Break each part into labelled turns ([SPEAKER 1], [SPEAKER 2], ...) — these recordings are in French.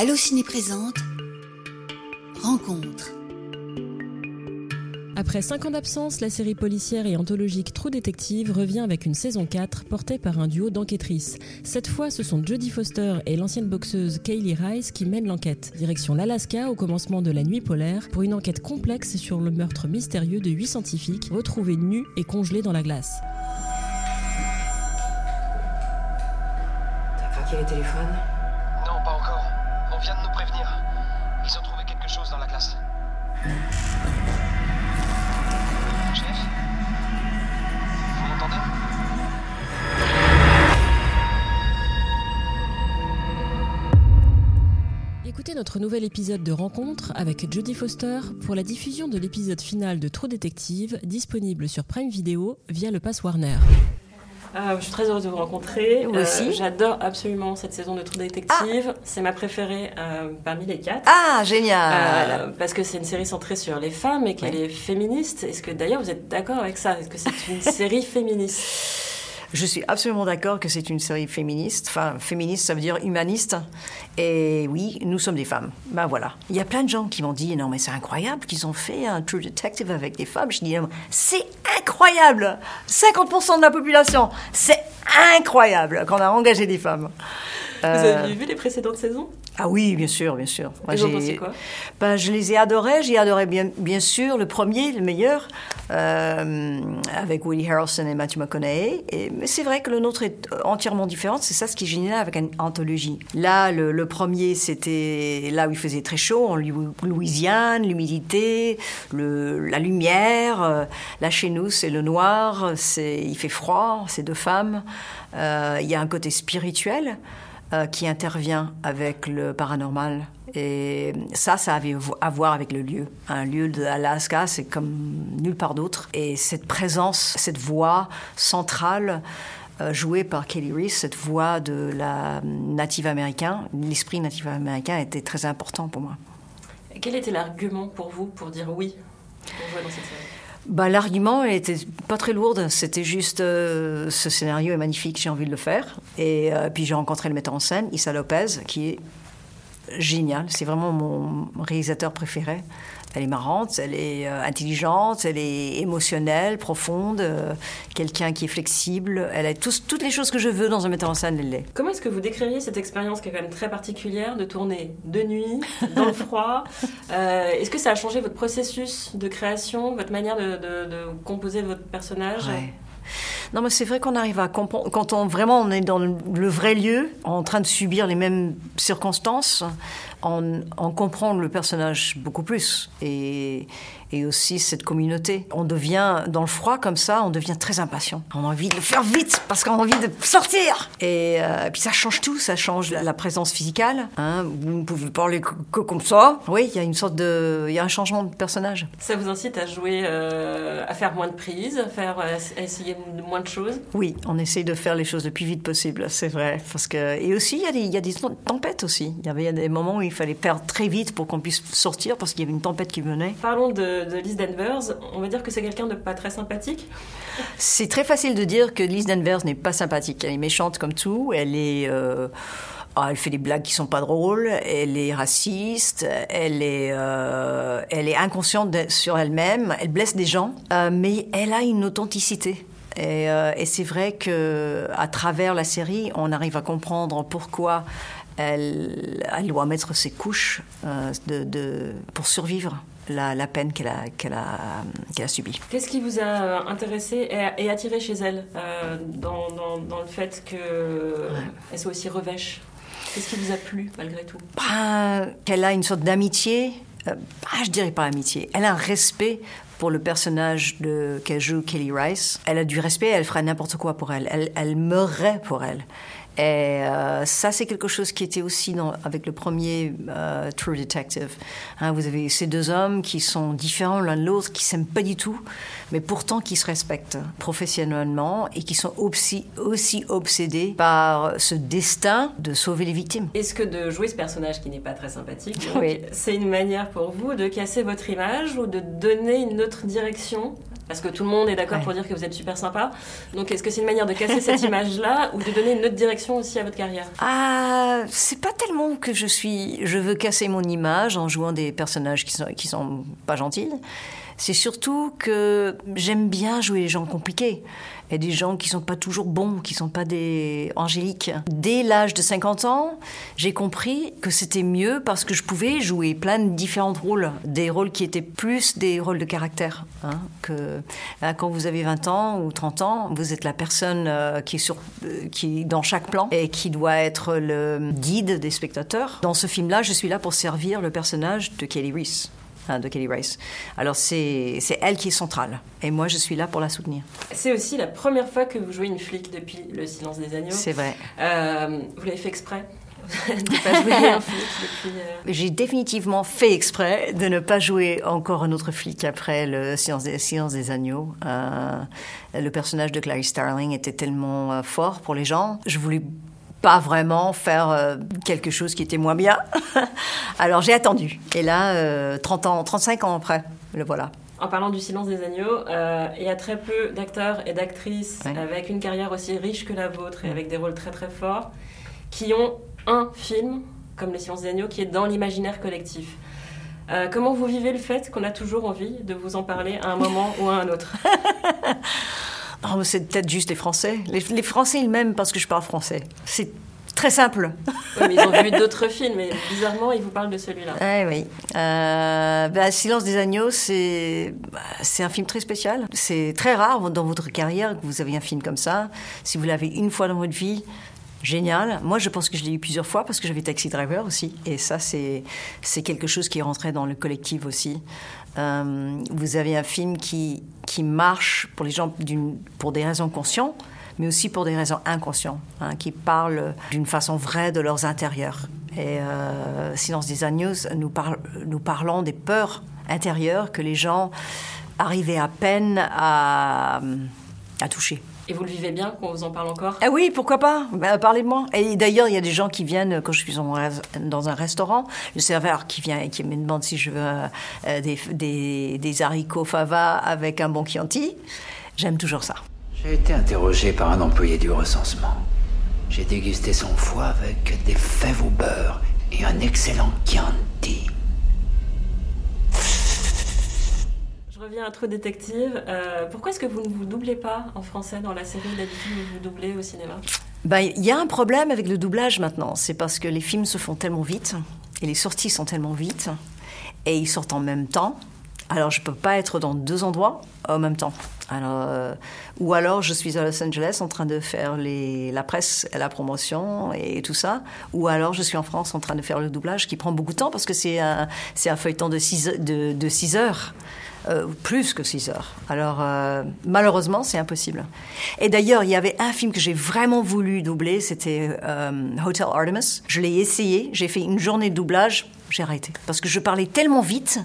[SPEAKER 1] Allociné présente Rencontre.
[SPEAKER 2] Après 5 ans d'absence, la série policière et anthologique True Detective revient avec une saison 4 portée par un duo d'enquêtrices. Cette fois, ce sont Jodie Foster et l'ancienne boxeuse Kaylee Rice qui mènent l'enquête. Direction l'Alaska au commencement de la nuit polaire pour une enquête complexe sur le meurtre mystérieux de 8 scientifiques retrouvés nus et congelés dans la glace.
[SPEAKER 3] T'as craqué les téléphones?
[SPEAKER 2] Écoutez notre nouvel épisode de Rencontre avec Jodie Foster pour la diffusion de l'épisode final de True Detective disponible sur Prime Video via le Pass Warner. Euh, je suis très heureuse de vous rencontrer.
[SPEAKER 3] Moi aussi.
[SPEAKER 2] Euh, J'adore absolument cette saison de True Detective. C'est ma préférée euh, parmi les quatre.
[SPEAKER 3] Ah, génial
[SPEAKER 2] parce que c'est une série centrée sur les femmes et qu'elle
[SPEAKER 3] Ouais.
[SPEAKER 2] est féministe. Est-ce que d'ailleurs vous êtes d'accord avec ça? Est-ce que c'est une série féministe?
[SPEAKER 3] Je suis absolument d'accord que c'est une série féministe. Enfin, féministe, ça veut dire humaniste. Et oui, nous sommes des femmes. Ben voilà. Il y a plein de gens qui m'ont dit non, mais c'est incroyable qu'ils ont fait un True Detective avec des femmes. Je dis non, c'est incroyable 50% de la population. C'est incroyable qu'on a engagé des femmes.
[SPEAKER 2] Vous
[SPEAKER 3] Euh,
[SPEAKER 2] avez vu les précédentes saisons?
[SPEAKER 3] Ah oui, bien sûr, bien sûr. Moi,
[SPEAKER 2] Et vous en
[SPEAKER 3] j'ai-
[SPEAKER 2] pensez quoi?
[SPEAKER 3] Ben, Je les ai adorés. J'ai adoré bien, bien sûr le premier, le meilleur, euh, avec Woody Harrelson et Matthew McConaughey. Et, mais c'est vrai que le nôtre est entièrement différent. C'est ça ce qui est génial avec une anthologie. Là, le, le premier, c'était là où il faisait très chaud, en Lou- Louisiane, l'humidité, la lumière. Euh, Là, chez nous, c'est le noir, c'est, il fait froid, c'est deux femmes. Euh, il y a un côté spirituel euh, qui intervient avec le paranormal. Et ça, ça avait à voir avec le lieu. Un lieu de l'Alaska, c'est comme nulle part d'autre. Et cette présence, cette voix centrale, euh, jouée par Kelly Reese, cette voix de la native américain, l'esprit native américain était très important pour moi.
[SPEAKER 2] Quel était l'argument pour vous pour dire oui pour jouer dans cette série?
[SPEAKER 3] Bah, L'argument était pas très lourde, c'était juste euh, ce scénario est magnifique, j'ai envie de le faire. Et euh, puis j'ai rencontré le metteur en scène, Issa Lopez, qui est génial, c'est vraiment mon réalisateur préféré. Elle est marrante, elle est euh, intelligente, elle est émotionnelle, profonde, euh, quelqu'un qui est flexible. Elle a tous- toutes les choses que je veux dans un metteur en scène, elle l'est.
[SPEAKER 2] Comment est-ce que vous décririez cette expérience qui est quand même très particulière de tourner de nuit, dans le froid? Euh, Est-ce que ça a changé votre processus de création, votre manière de, de- de composer votre personnage?
[SPEAKER 3] Ouais. Non, mais c'est vrai qu'on arrive à comprendre. Quand on vraiment on est dans le vrai lieu, en train de subir les mêmes circonstances, on, on comprend le personnage beaucoup plus. Et, et aussi cette communauté. On devient, dans le froid comme ça, on devient très impatient. On a envie de le faire vite parce qu'on a envie de sortir. Et, euh, puis ça change tout, ça change la, présence physicale. hein. Vous ne pouvez parler que, comme ça. Oui, il y a une sorte de. Il y a un changement de personnage.
[SPEAKER 2] Ça vous incite à jouer, euh, à faire moins de prises, à, faire, à essayer de- moins de choses
[SPEAKER 3] Oui, on essaye de faire les choses le plus vite possible, c'est vrai. Parce que... Et aussi, il y, a des, il y a des tempêtes aussi. Il y avait des moments où il fallait faire très vite pour qu'on puisse sortir parce qu'il y avait une tempête qui venait.
[SPEAKER 2] Parlons de, de Liz Danvers. On va dire que c'est quelqu'un de pas très sympathique.
[SPEAKER 3] C'est très facile de dire que Liz Danvers n'est pas sympathique. Elle est méchante comme tout. Elle est... euh, ah, elle fait des blagues qui sont pas drôles. Elle est raciste. Elle est, euh, elle est inconsciente sur elle-même. Elle blesse des gens. Euh, mais elle a une authenticité. Et, euh, et c'est vrai que à travers la série, on arrive à comprendre pourquoi elle, elle doit mettre ses couches euh, de, de- pour survivre la, la peine qu'elle a, qu'elle a, qu'elle a subie.
[SPEAKER 2] Qu'est-ce qui vous a euh, intéressé et, et attiré chez elle euh, dans, dans- dans le fait qu'elle soit aussi revêche? Qu'est-ce qui vous a plu malgré tout?
[SPEAKER 3] Ah, qu'elle a une sorte d'amitié. Euh, ah, je dirais pas amitié. Elle a un respect pour le personnage de, qu'elle joue, Kelly Rice. Elle a du respect, elle ferait n'importe quoi pour elle. Elle, elle meurrait pour elle. Et euh, ça, c'est quelque chose qui était aussi dans, avec le premier euh, True Detective. Hein, vous avez ces deux hommes qui sont différents l'un de l'autre, qui s'aiment pas du tout, mais pourtant qui se respectent professionnellement et qui sont aussi, aussi obsédés par ce destin de sauver les victimes.
[SPEAKER 2] Est-ce que de jouer ce personnage qui n'est pas très sympathique,
[SPEAKER 3] Oui.
[SPEAKER 2] c'est une manière pour vous de casser votre image ou de donner une autre direction? Parce que tout le monde est d'accord pour dire que vous êtes super sympa. Donc est-ce que c'est une manière de casser cette image-là ou de donner une autre direction aussi à votre carrière?
[SPEAKER 3] Ah, c'est pas tellement que je suis, je veux casser mon image en jouant des personnages qui sont, qui sont pas gentils. C'est surtout que j'aime bien jouer les gens compliqués et des gens qui sont pas toujours bons, qui sont pas des angéliques. Dès l'âge de 50 ans, j'ai compris que c'était mieux parce que je pouvais jouer plein de différents rôles, des rôles qui étaient plus des rôles de caractère. Hein, que quand vous avez 20 ans ou 30 ans, vous êtes la personne euh, qui est sur, euh, qui est dans chaque plan et qui doit être le guide des spectateurs. Dans ce film-là, je suis là pour servir le personnage de Kelly Reese. De Kelly Rice. Alors c'est elle qui est centrale et moi je suis là pour la soutenir.
[SPEAKER 2] C'est aussi la première fois que vous jouez une flic depuis Le Silence des Agneaux.
[SPEAKER 3] C'est vrai.
[SPEAKER 2] Euh, vous l'avez fait exprès. Euh,
[SPEAKER 3] J'ai définitivement fait exprès de ne pas jouer encore un autre flic après le Silence des, Silence des Agneaux. Euh, le personnage de Clarice Starling était tellement fort pour les gens. Je voulais pas vraiment faire euh, quelque chose qui était moins bien. Alors j'ai attendu. Et là, 30 euh, ans, 35 ans après, le voilà.
[SPEAKER 2] En parlant du silence des agneaux, euh, il y a très peu d'acteurs et d'actrices avec une carrière aussi riche que la vôtre et avec des rôles très très forts qui ont un film comme Le silence des agneaux qui est dans l'imaginaire collectif. comment vous vivez le fait qu'on a toujours envie de vous en parler à un moment ou à un autre?
[SPEAKER 3] Oh, c'est peut-être juste les Français. Les, Français ils m'aiment parce que je parle français. C'est très simple.
[SPEAKER 2] Oui, mais ils ont vu d'autres films, mais bizarrement, ils vous parlent de celui-là.
[SPEAKER 3] Eh oui. Euh, bah, Silence des agneaux, c'est bah, c'est un film très spécial. C'est très rare dans votre carrière que vous avez un film comme ça. Si vous l'avez une fois dans votre vie, génial. Moi, je pense que je l'ai eu plusieurs fois parce que j'avais Taxi Driver aussi. Et ça, c'est quelque chose qui est rentré dans le collectif aussi. Euh, vous avez un film qui, qui marche pour les gens pour des raisons conscientes, mais aussi pour des raisons inconscientes, hein, qui parlent d'une façon vraie de leurs intérieurs. Et euh, Silence des agneaux, nous, nous parlons des peurs intérieures que les gens arrivaient à peine à, à toucher.
[SPEAKER 2] Et vous le vivez bien qu'on vous en parle encore?
[SPEAKER 3] Ah oui, pourquoi pas? Bah, Parlez-moi. Et d'ailleurs, il y a des gens qui viennent, quand je suis dans un restaurant, le serveur qui vient et qui me demande si je veux euh, des, des, des, haricots fava avec un bon Chianti. J'aime toujours ça.
[SPEAKER 1] J'ai été interrogé par un employé du recensement. J'ai dégusté son foie avec des fèves au beurre et un excellent Chianti.
[SPEAKER 2] Reviens à Trou Détective. Euh, pourquoi est-ce que vous ne vous doublez pas en français dans la série D'habitude, vous vous doublez au cinéma?
[SPEAKER 3] Ben, Il y a un problème avec le doublage maintenant. C'est parce que les films se font tellement vite et les sorties sont tellement vite et ils sortent en même temps. Alors, je ne peux pas être dans deux endroits en même temps. Alors, euh, ou alors, je suis à Los Angeles en train de faire la presse, la promotion et tout ça. Ou alors, je suis en France en train de faire le doublage qui prend beaucoup de temps parce que c'est un, feuilleton de 6 de, heures. Euh, plus que 6 heures. Alors, euh, malheureusement, c'est impossible. Et d'ailleurs, il y avait un film que j'ai vraiment voulu doubler, c'était euh, Hotel Artemis. Je l'ai essayé, j'ai fait une journée de doublage, j'ai arrêté. Parce que je parlais tellement vite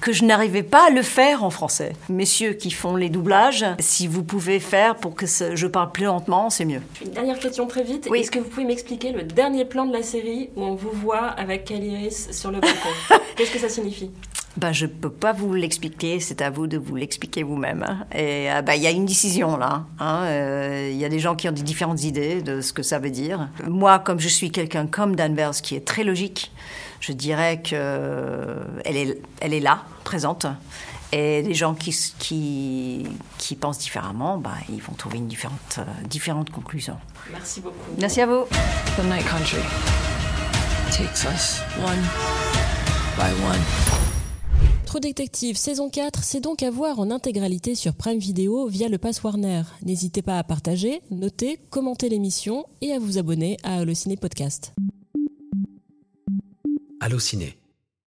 [SPEAKER 3] que je n'arrivais pas à le faire en français. Messieurs qui font les doublages, si vous pouvez faire pour que je parle plus lentement, c'est mieux.
[SPEAKER 2] Une dernière question très vite. Est-ce que vous pouvez m'expliquer le dernier plan de la série où on vous voit avec Kaliris sur le balcon? Qu'est-ce que ça signifie?
[SPEAKER 3] Ben, je ne peux pas vous l'expliquer, c'est à vous de vous l'expliquer vous-même. Et euh, ben, il y a une décision là. Hein. Euh, il y a des gens qui ont des différentes idées de ce que ça veut dire. Moi, comme je suis quelqu'un comme Danvers qui est très logique, je dirais qu'elle euh, est, elle est là, présente. Et les gens qui, qui, qui pensent différemment, ben, ils vont trouver une différente, différente conclusion.
[SPEAKER 2] Merci beaucoup.
[SPEAKER 3] Merci à vous.
[SPEAKER 4] The Night Country takes us one by one.
[SPEAKER 2] Trop Détective saison 4, c'est donc à voir en intégralité sur Prime Video via le Pass Warner. N'hésitez pas à partager, noter, commenter l'émission et à vous abonner à Allociné Podcast.
[SPEAKER 5] Allociné